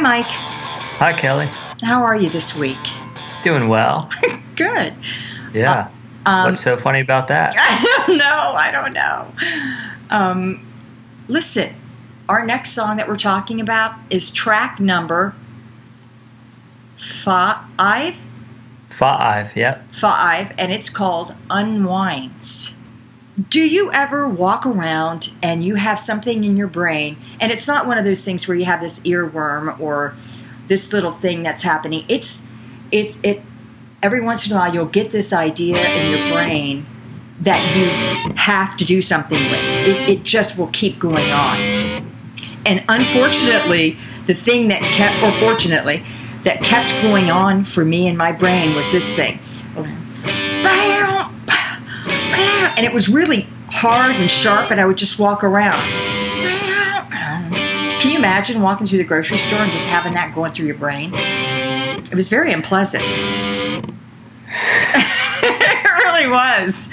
Mike. Hi, Kelly. How are you this week? Doing well. Good. Yeah. Um, What's so funny about that? I don't know. I don't know. Um, listen, our next song that we're talking about is track number five, Five. Yep. five, and it's called Unwinds. Do you ever walk around and you have something in your brain, and it's not one of those things where you have this earworm or this little thing that's happening? It's it it every once in a while you'll get this idea in your brain that you have to do something with. It, it just will keep going on. And unfortunately, the thing that kept, or fortunately, that kept going on for me in my brain was this thing. And it was really hard and sharp, and I would just walk around. Can you imagine walking through the grocery store and just having that going through your brain? It was very unpleasant. it really was.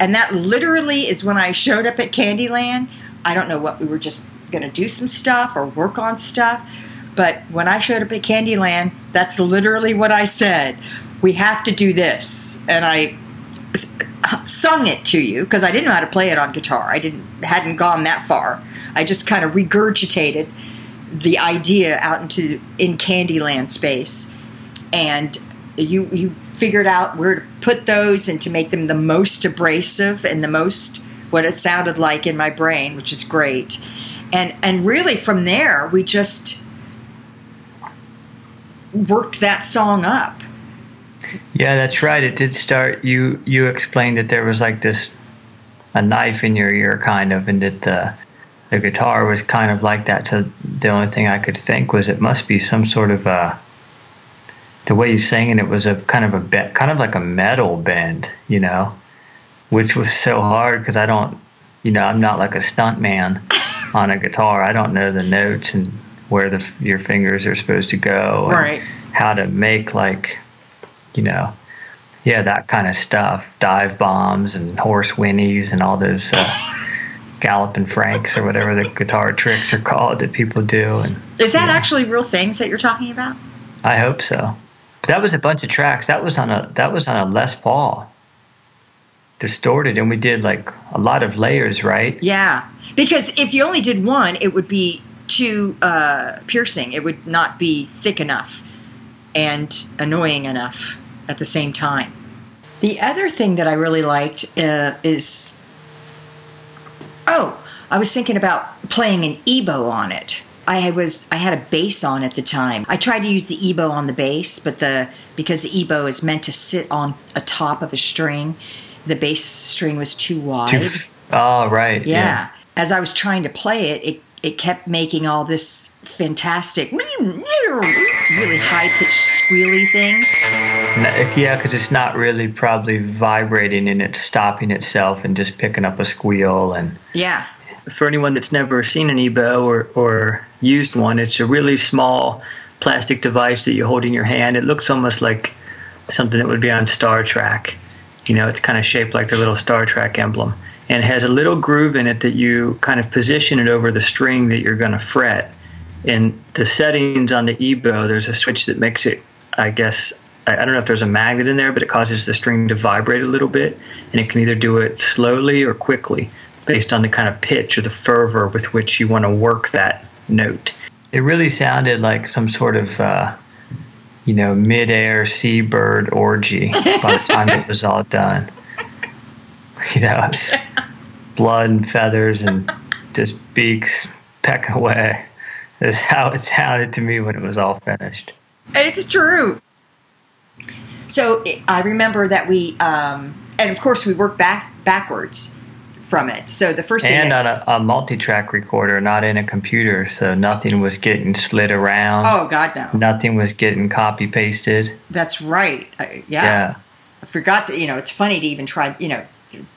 And that literally is when I showed up at Candyland. I don't know what we were just going to do some stuff or work on stuff. But when I showed up at Candyland, that's literally what I said. We have to do this. And I sung it to you because I didn't know how to play it on guitar. I didn't hadn't gone that far. I just kind of regurgitated the idea out into in Candyland space. And you you figured out where to put those and to make them the most abrasive and the most what it sounded like in my brain, which is great. And and really from there we just worked that song up. Yeah, that's right. It did start. You you explained that there was like this a knife in your ear, kind of, and that the the guitar was kind of like that. So the only thing I could think was it must be some sort of a the way you sang it. It was a kind of a be- kind of like a metal bend, you know, which was so hard because I don't, you know, I'm not like a stunt man on a guitar. I don't know the notes and where the your fingers are supposed to go, and Right. How to make like you know, yeah, that kind of stuff, dive bombs and horse whinnies and all those uh, galloping franks or whatever the guitar tricks are called that people do. And Is that actually real things that you're talking about? I hope so. But that was a bunch of tracks. That was on a that was on a Les Paul, distorted, and we did like a lot of layers, right? Yeah, because if you only did one, it would be too uh, piercing. It would not be thick enough and annoying enough at the same time. The other thing that I really liked uh, is oh, I was thinking about playing an ebow on it. I was I had a bass on at the time. I tried to use the ebow on the bass, but the because the ebow is meant to sit on a top of a string, the bass string was too wide. Oh, right. Yeah. As I was trying to play it, it, it kept making all this fantastic, really high pitched squealy things. Yeah, yeah, because it's not really probably vibrating and it's stopping itself and just picking up a squeal and Yeah. for anyone that's never seen an ebow or, or used one, it's a really small plastic device that you hold in your hand. It looks almost like something that would be on Star Trek. You know, it's kind of shaped like the little Star Trek emblem. And has a little groove in it that you kind of position it over the string that you're going to fret. In the settings on the ebow, there's a switch that makes it, I guess, I don't know if there's a magnet in there, but it causes the string to vibrate a little bit. And it can either do it slowly or quickly based on the kind of pitch or the fervor with which you want to work that note. It really sounded like some sort of, uh, you know, midair seabird orgy by the time it was all done. You know, blood and feathers and just beaks pecking away. That's how it sounded to me when it was all finished. It's true. So I remember that we, um, and of course, we worked back backwards from it. So the first thing And that, on a, a multi-track recorder, not in a computer, so nothing was getting slid around. oh God, no, Nothing was getting copy pasted. that's right. I, yeah. Yeah. I forgot that, you know, it's funny to even try, you know,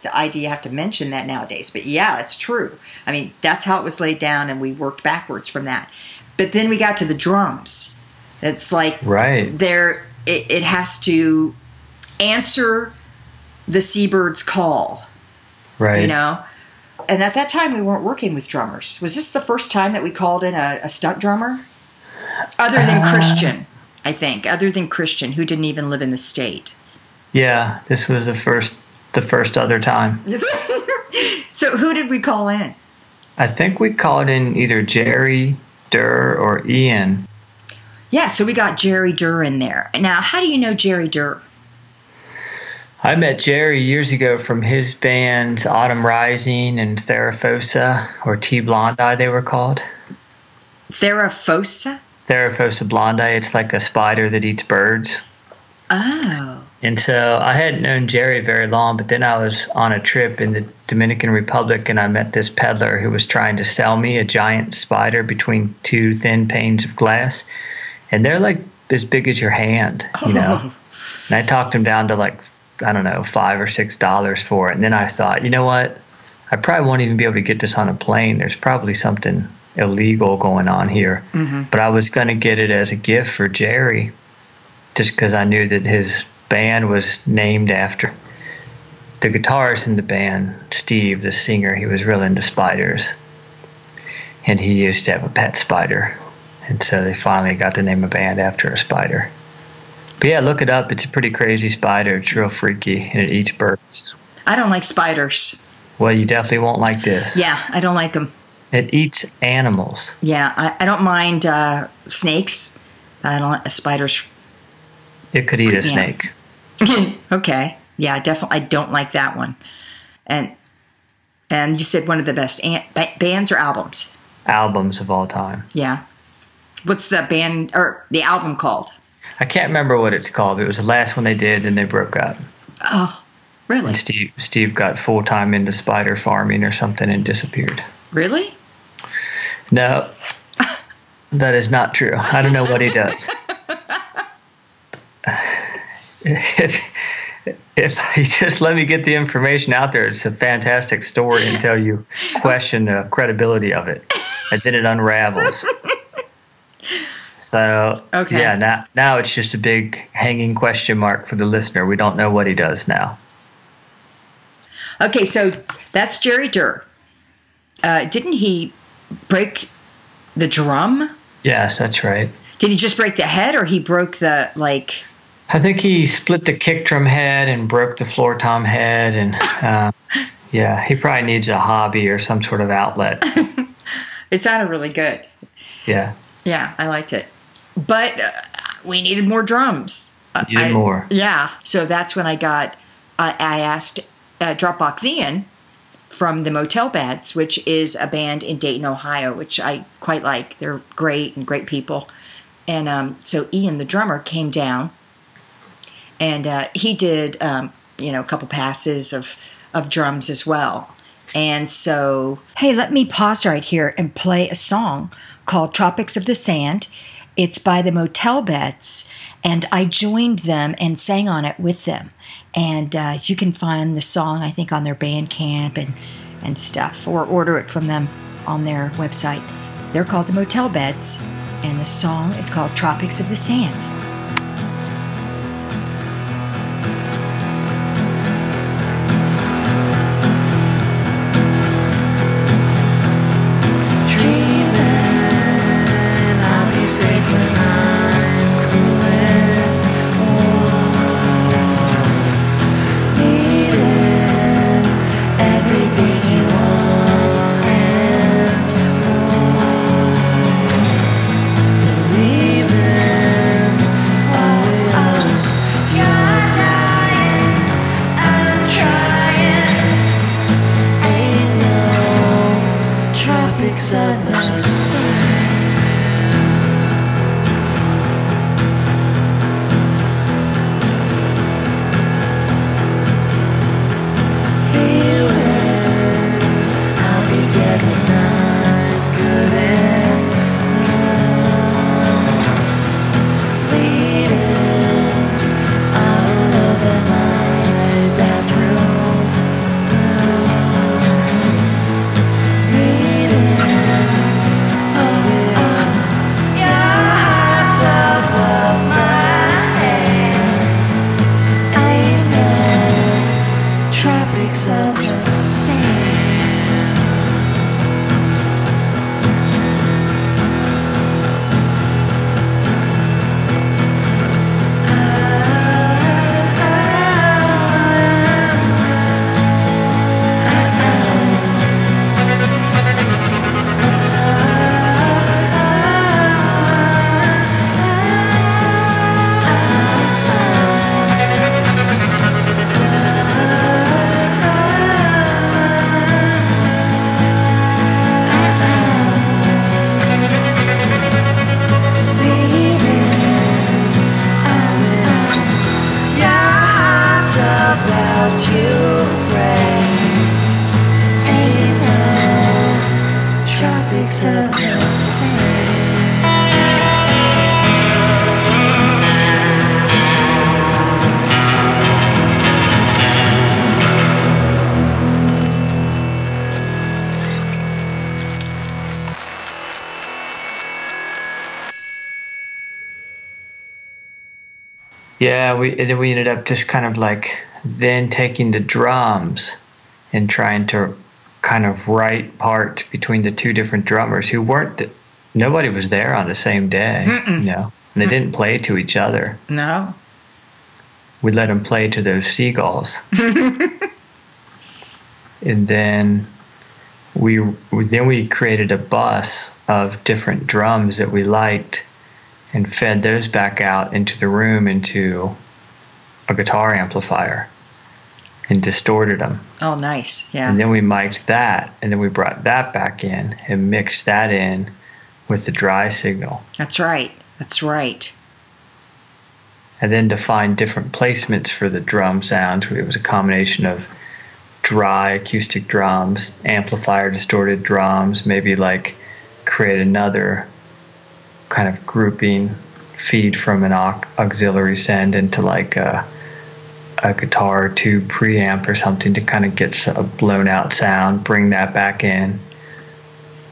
the, idea you have to mention that nowadays. But yeah, it's true. I mean, that's how it was laid down, and we worked backwards from that. But then we got to the drums. It's like Right. there, it, it has to answer the seabird's call, Right. you know? And at that time, we weren't working with drummers. Was this the first time that we called in a, a stunt drummer? Other than Uh, Christian, I think. Other than Christian, who didn't even live in the state. Yeah, this was the first the first other time. so who did we call in? I think we called in either Jerry, Durr, or Ian. Yeah, so we got Jerry Durr in there. Now, how do you know Jerry Durr? I met Jerry years ago from his bands Autumn Rising and Theraphosa, or T Blondi, they were called. Theraphosa? Theraphosa blondi, it's like a spider that eats birds. Oh. And so I hadn't known Jerry very long, but then I was on a trip in the Dominican Republic and I met this peddler who was trying to sell me a giant spider between two thin panes of glass. And they're like as big as your hand, you know. Oh. And I talked him down to like, I don't know, five or six dollars for it. And then I thought, you know what? I probably won't even be able to get this on a plane. There's probably something illegal going on here. Mm-hmm. But I was going to get it as a gift for Jerry just because I knew that his band was named after the guitarist in the band, Steve, the singer. He was real into spiders. And he used to have a pet spider. And so they finally got to name a band after a spider. But yeah, look it up. It's a pretty crazy spider. It's real freaky and it eats birds. I don't like spiders. Well, you definitely won't like this. Yeah, I don't like them. It eats animals. Yeah, I, I don't mind uh, snakes. I don't like spiders. It could eat a Yeah. snake. okay. Yeah, definitely. I don't like that one. And and you said one of the best an- ba- bands or albums. Albums of all time. Yeah. What's the band or the album called? I can't remember what it's called. It was the last one they did, and they broke up. Oh, really? And Steve Steve got full time into spider farming or something and disappeared. Really? No, that is not true. I don't know what he does. If if he just let me get the information out there, it's a fantastic story until you question the credibility of it, and then it unravels. So Okay. yeah, now now it's just a big hanging question mark for the listener. We don't know what he does now. Okay, so that's Jerry Durr. Uh, didn't he break the drum? Yes, that's right. Did he just break the head, or he broke the like? I think he split the kick drum head and broke the floor tom head, and uh, yeah, he probably needs a hobby or some sort of outlet. It sounded really good. Yeah, Yeah, I liked it. But uh, we needed more drums. Uh, Needed I- more. Yeah. So that's when I got, I I asked uh, Dropbox Ian from the Motel Beds, which is a band in Dayton, Ohio, which I quite like. They're great and great people. And um, so Ian, the drummer, came down and uh, he did, um, you know, a couple passes of, of drums as well. And so, hey, let me pause right here and play a song called Tropics of the Sand. It's by the Motel Beds, and I joined them and sang on it with them. And uh, you can find the song, I think, on their Bandcamp and, and stuff, or order it from them on their website. They're called the Motel Beds, and the song is called Tropics of the Sand. Yeah, we and then we ended up just kind of like then taking the drums and trying to kind of write parts between the two different drummers who weren't the, nobody was there on the same day, you know, and they didn't play to each other. No. We let them play to those seagulls, and then we then we created a bus of different drums that we liked and fed those back out into the room into a guitar amplifier and distorted them. Oh, nice. Yeah. And then we mic'd that, and then we brought that back in and mixed that in with the dry signal. That's right. That's right. And then to find different placements for the drum sounds, it was a combination of dry acoustic drums, amplifier distorted drums, maybe like create another kind of grouping feed from an auxiliary send into like a, a guitar tube preamp or something to kind of get a blown out sound, bring that back in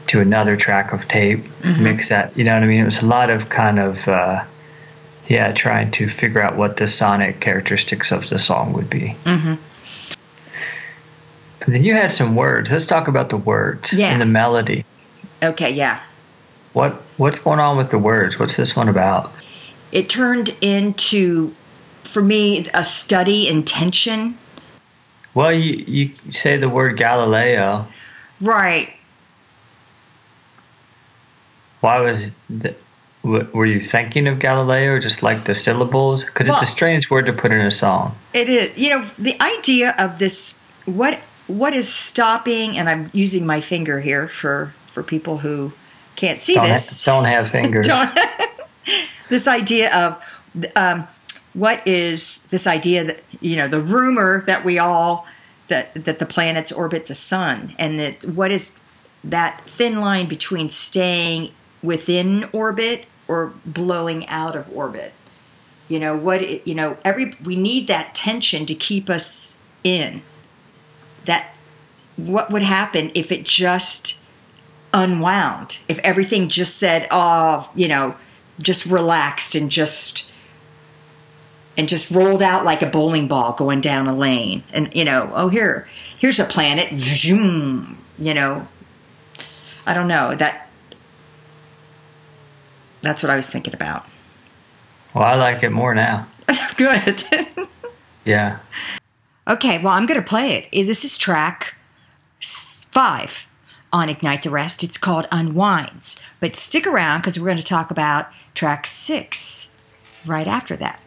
to another track of tape, mix that, you know what I mean? It was a lot of kind of, uh, yeah, trying to figure out what the sonic characteristics of the song would be. Mm-hmm. And then you had some words. Let's talk about the words Yeah. and the melody. Okay, yeah. What what's going on with the words? What's this one about? It turned into, for me, a study in tension. Well, you you say the word Galileo. Right. Why was the, were you thinking of Galileo or just like the syllables? Because Well- it's a strange word to put in a song. It is. You know, the idea of this what what is stopping and I'm using my finger here for for people who can't see Don't, ha- this. don't have fingers. Don't- this idea of um, what is this idea that you know the rumor that we all that that the planets orbit the sun and that what is that thin line between staying within orbit or blowing out of orbit you know what it, you know every we need that tension to keep us in that what would happen if it just unwound. If everything just said oh you know just relaxed and just and just rolled out like a bowling ball going down a lane. And you know oh here here's a planet. Zoom you know. I don't know. That that's what i was thinking about. Well, I like it more now. good. Yeah. okay well i'm gonna play it. This is track five on ignite the rest. It's called unwinds. But stick around because we're going to talk about track six right after that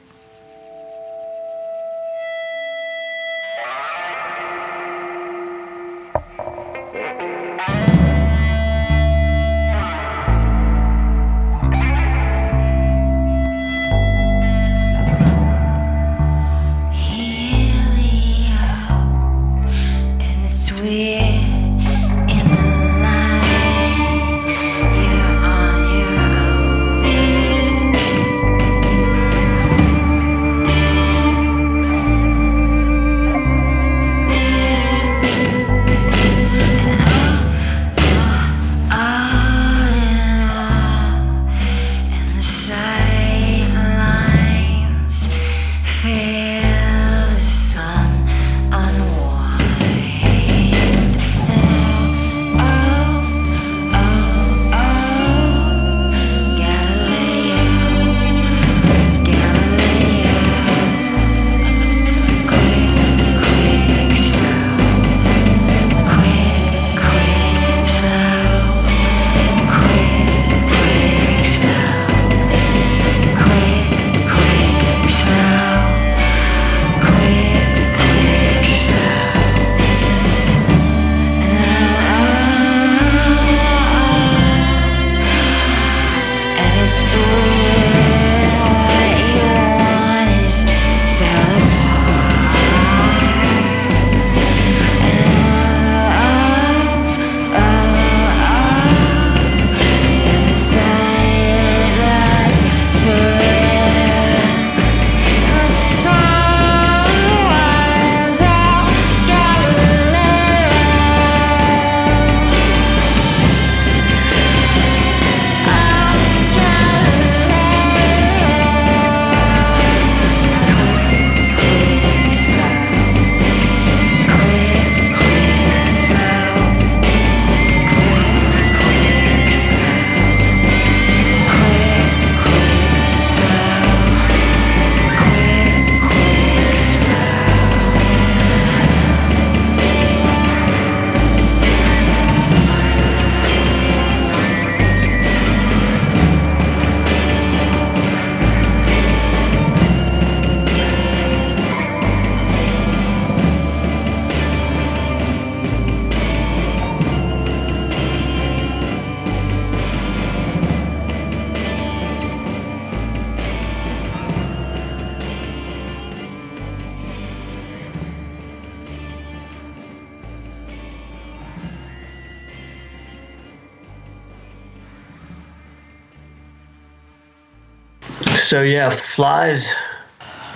So yeah, flies.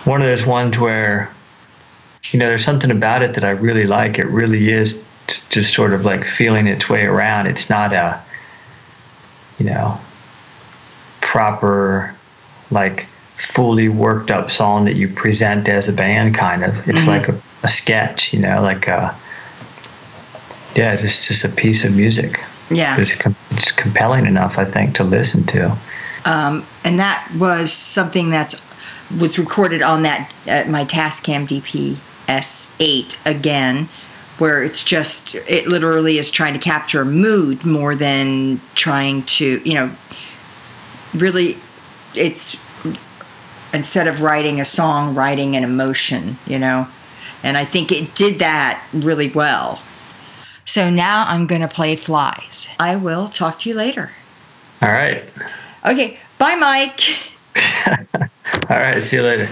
One of those ones where, you know, there's something about it that I really like. It really is t- just sort of like feeling its way around. It's not a, you know, proper, like fully worked up song that you present as a band. Kind of. It's Mhm. like a, a sketch. You know, like a. Yeah, just just a piece of music. Yeah. It's, com- it's compelling enough, I think, to listen to. Um, and that was something that's was recorded on that uh, my Tascam DP S8 again, where it's just it literally is trying to capture mood more than trying to you know really it's instead of writing a song writing an emotion you know and I think it did that really well. So now I'm going to play Flies. I will talk to you later. All right. Okay, bye, Mike. All right. See you later.